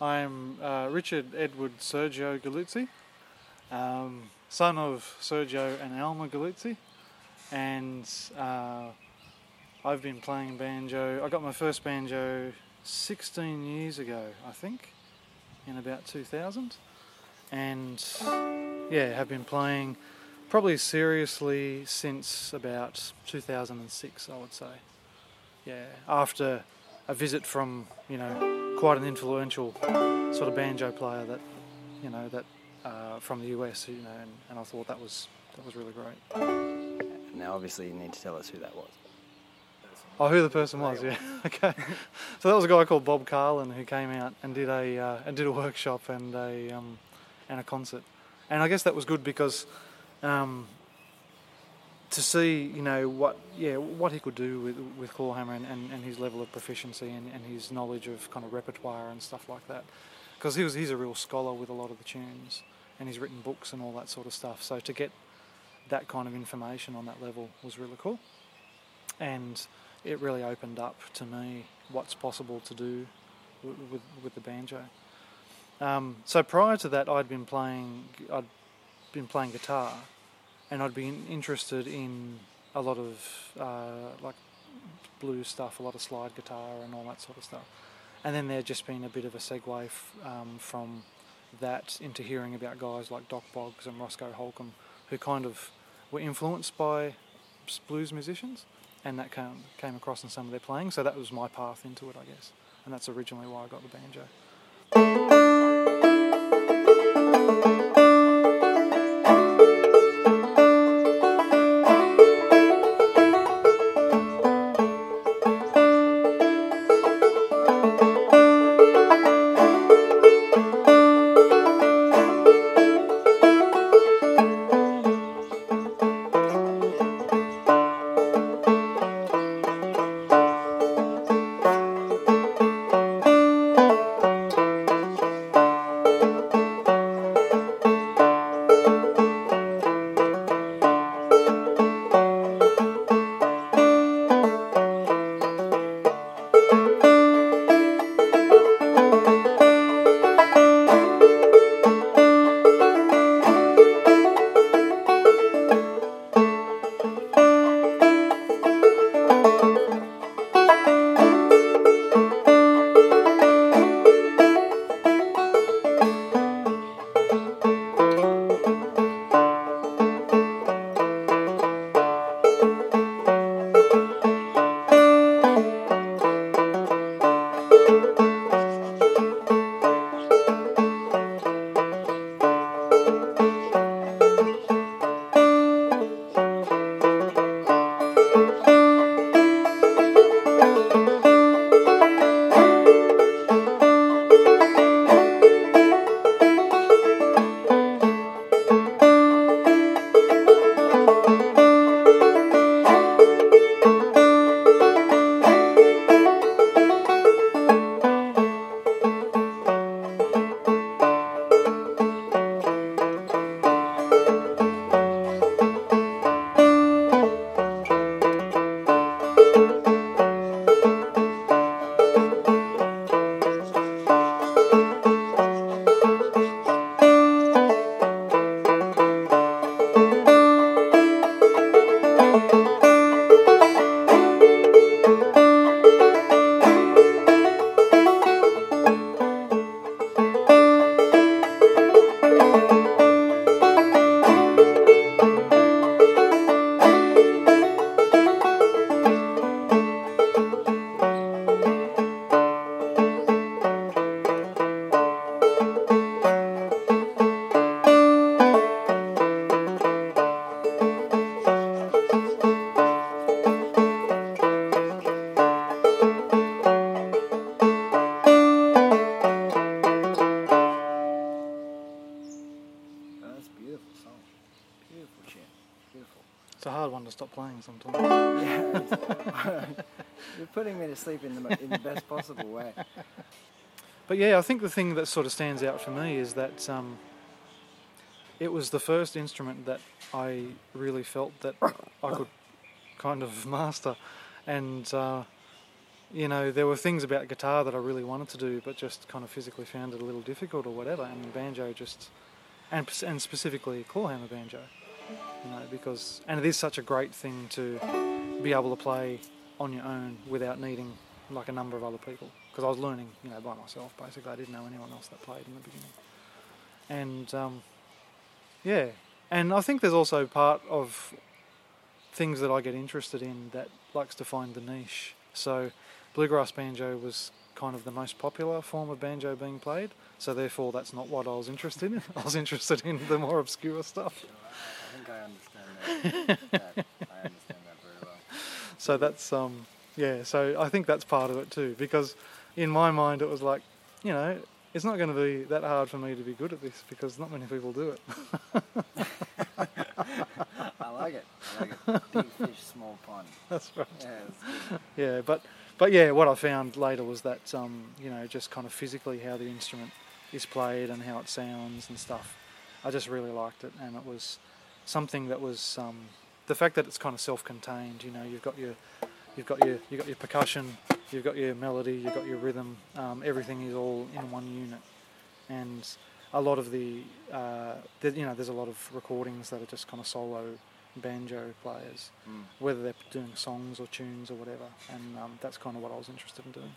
I'm uh, Richard Edward Sergio Galluzzi, um, son of Sergio and Alma Galluzzi, and uh, I've been playing banjo. I got my first banjo 16 years ago, I think, in about 2000, and yeah, have been playing probably seriously since about 2006, I would say. Yeah, after a visit from you know quite an influential sort of banjo player that you know that uh, from the US, you know, and, and I thought that was that was really great. Now, obviously, you need to tell us who that was. Oh, who the person was? Yeah. okay. So that was a guy called Bob Carlin who came out and did a uh, and did a workshop and a um, and a concert, and I guess that was good because um, to see you know what yeah what he could do with with clawhammer and, and, and his level of proficiency and, and his knowledge of kind of repertoire and stuff like that, because he was he's a real scholar with a lot of the tunes and he's written books and all that sort of stuff. So to get that kind of information on that level was really cool, and it really opened up to me what's possible to do with with, with the banjo. Um, so prior to that, I'd been playing I'd been playing guitar, and I'd been interested in a lot of uh, like blues stuff, a lot of slide guitar, and all that sort of stuff. And then there'd just been a bit of a segue f- um, from that into hearing about guys like Dock Boggs and Roscoe Holcomb, who kind of were influenced by blues musicians, and that came came across in some of their playing. So that was my path into it, I guess, and that's originally why I got the banjo. Putting me to sleep in the, in the best possible way. But yeah, I think the thing that sort of stands out for me is that um, it was the first instrument that I really felt that I could kind of master, and uh, you know, there were things about guitar that I really wanted to do, but just kind of physically found it a little difficult or whatever. And banjo just, and and specifically clawhammer banjo, you know, because and it is such a great thing to be able to play on your own without needing like a number of other people. Because I was learning, you know, by myself basically. I didn't know anyone else that played in the beginning, and um, yeah, and I think there's also part of things that I get interested in that likes to find the niche. So bluegrass banjo was kind of the most popular form of banjo being played. So therefore, that's not what I was interested in. I was interested in the more obscure stuff. I think I understand that. that. I understand. So that's um yeah. So I think that's part of it too because in my mind it was like you know it's not going to be that hard for me to be good at this because not many people do it. I like it. I like it. Big fish, small pond. that's right. Yeah, good. Yeah, but but yeah, what I found later was that um, you know just kind of physically how the instrument is played and how it sounds and stuff. I just really liked it, and it was something that was um, the fact that it's kind of self-contained. You know, you've got your you've got your you've got your percussion, you've got your melody, you've got your rhythm. Um, everything is all in one unit, and a lot of the, uh, the you know there's a lot of recordings that are just kind of solo banjo players Mm. whether they're doing songs or tunes or whatever, and um, that's kind of what I was interested in doing.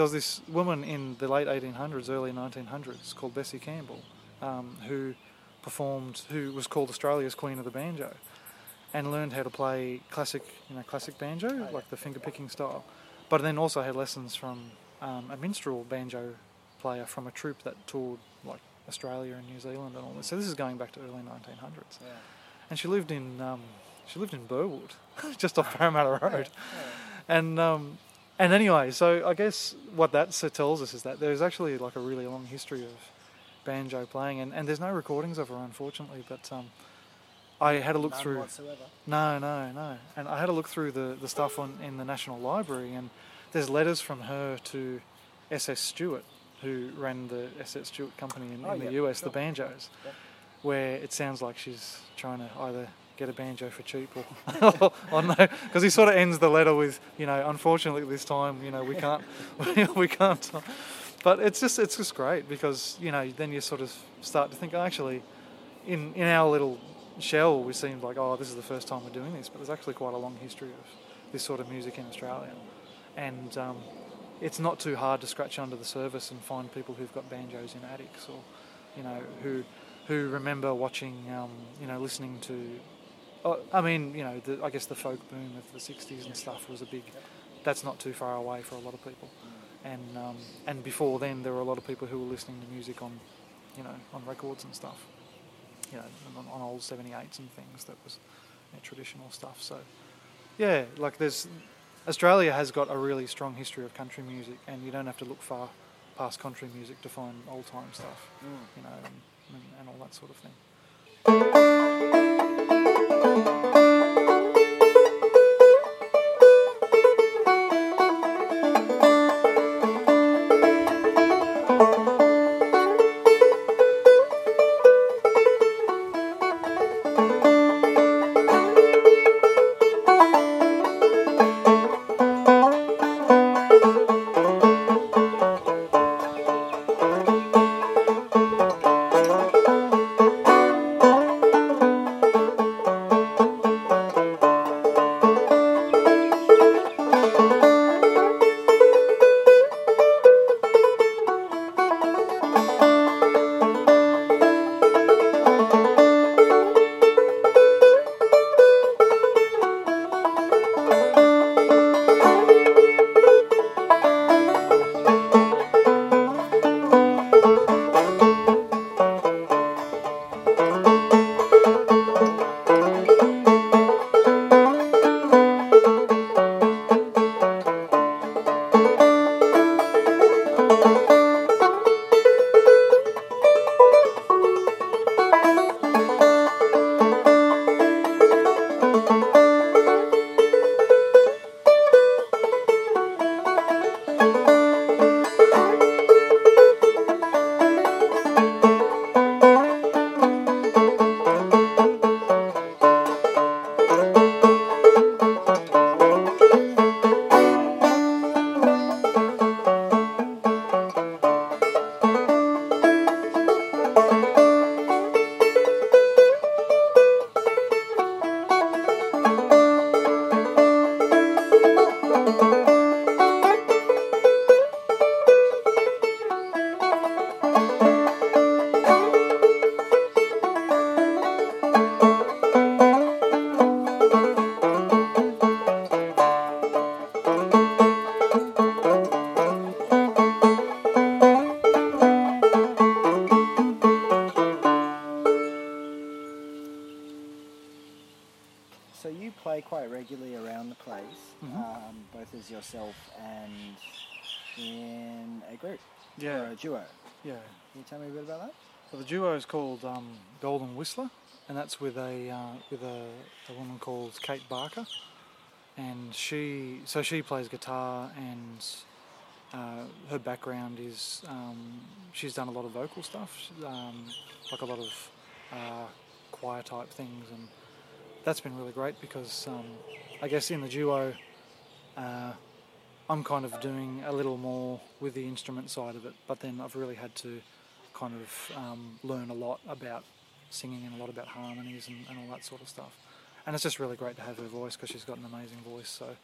There was this woman in the late 1800s, early 1900s, called Bessie Campbell, um, who performed, who was called Australia's Queen of the Banjo, and learned how to play classic, you know, classic banjo, yeah. like the finger picking style, but then also had lessons from um, a minstrel banjo player from a troupe that toured like Australia and New Zealand and all this. So this is going back to early 1900s, Yeah. and she lived in um, she lived in Burwood, just off Parramatta Road. Yeah. And um, and anyway, so I guess what that tells us is that there's actually like a really long history of banjo playing, and, and there's no recordings of her, unfortunately. But um, I had a look None through. whatsoever. No, no, no. And I had a look through the, the stuff on in the National Library, and there's letters from her to S.S. Stewart, who ran the S.S. Stewart Company in, Oh, in the yeah, U.S., sure. the banjos, Yep. where it sounds like she's trying to either get a banjo for cheap or, or no, because he sort of ends the letter with, you know, unfortunately this time, you know, we can't, we can't. But it's just it's just great because you know then you sort of start to think oh, actually, in in our little shell we seemed like oh this is the first time we're doing this, but there's actually quite a long history of this sort of music in Australia, and um, it's not too hard to scratch under the surface and find people who've got banjos in attics or you know who who remember watching um, you know listening to I mean, you know, the, I guess the folk boom of the '60s and stuff was a big. That's not too far away for a lot of people, and um, and before then there were a lot of people who were listening to music on, you know, on records and stuff, you know, on, on old '78s and things that was you know, traditional stuff. So, yeah, like there's Australia has got a really strong history of country music, and you don't have to look far past country music to find old time stuff, you know, and, and all that sort of thing. Whistler, and that's with a uh, with a, a woman called Kate Barker, and she so she plays guitar and uh, her background is um, she's done a lot of vocal stuff, um, like a lot of uh, choir type things, and that's been really great because um, I guess in the duo. Uh, I'm kind of doing a little more with the instrument side of it, but then I've really had to kind of um, learn a lot about singing and a lot about harmonies and, and all that sort of stuff. And it's just really great to have her voice because she's got an amazing voice. So,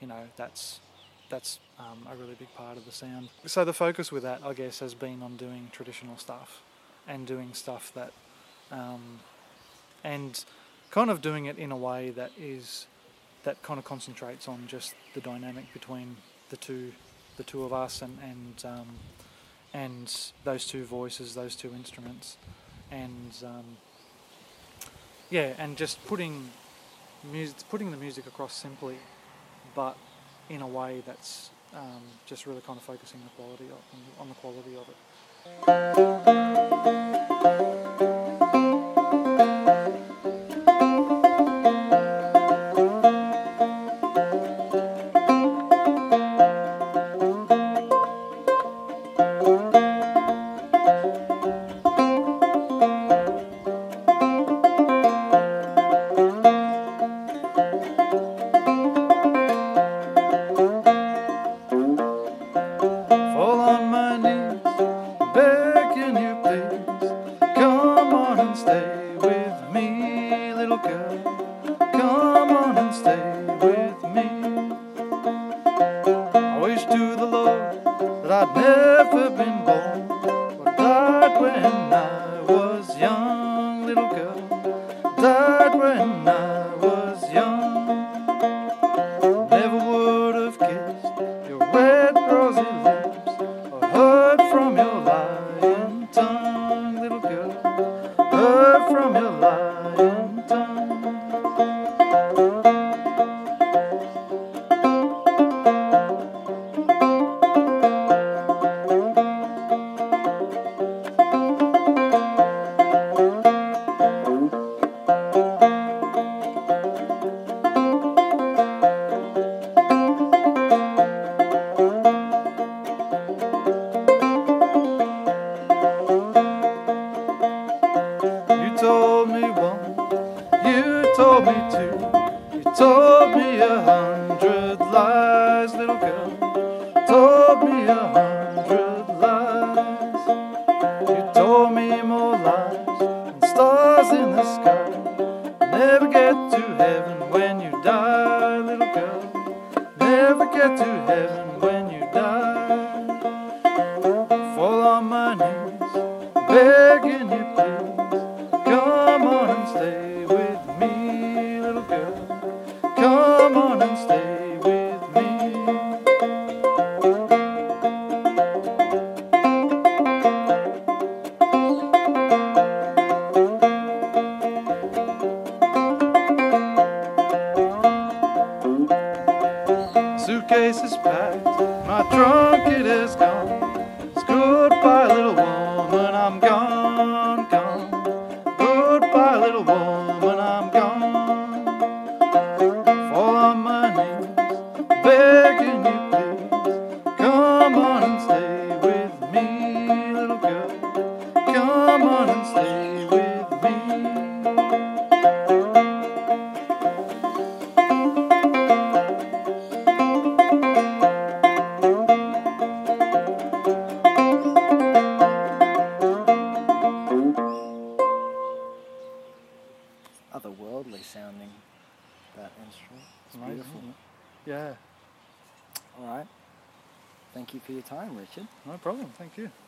you know, that's that's um, a really big part of the sound. So the focus with that, I guess, has been on doing traditional stuff and doing stuff that, um, and kind of doing it in a way that is that kind of concentrates on just the dynamic between the two the two of us and and um, and those two voices, those two instruments, and um, yeah, and just putting music, putting the music across simply, but in a way that's um, just really kind of focusing the quality of, on the quality of it. 很忙 begging you please.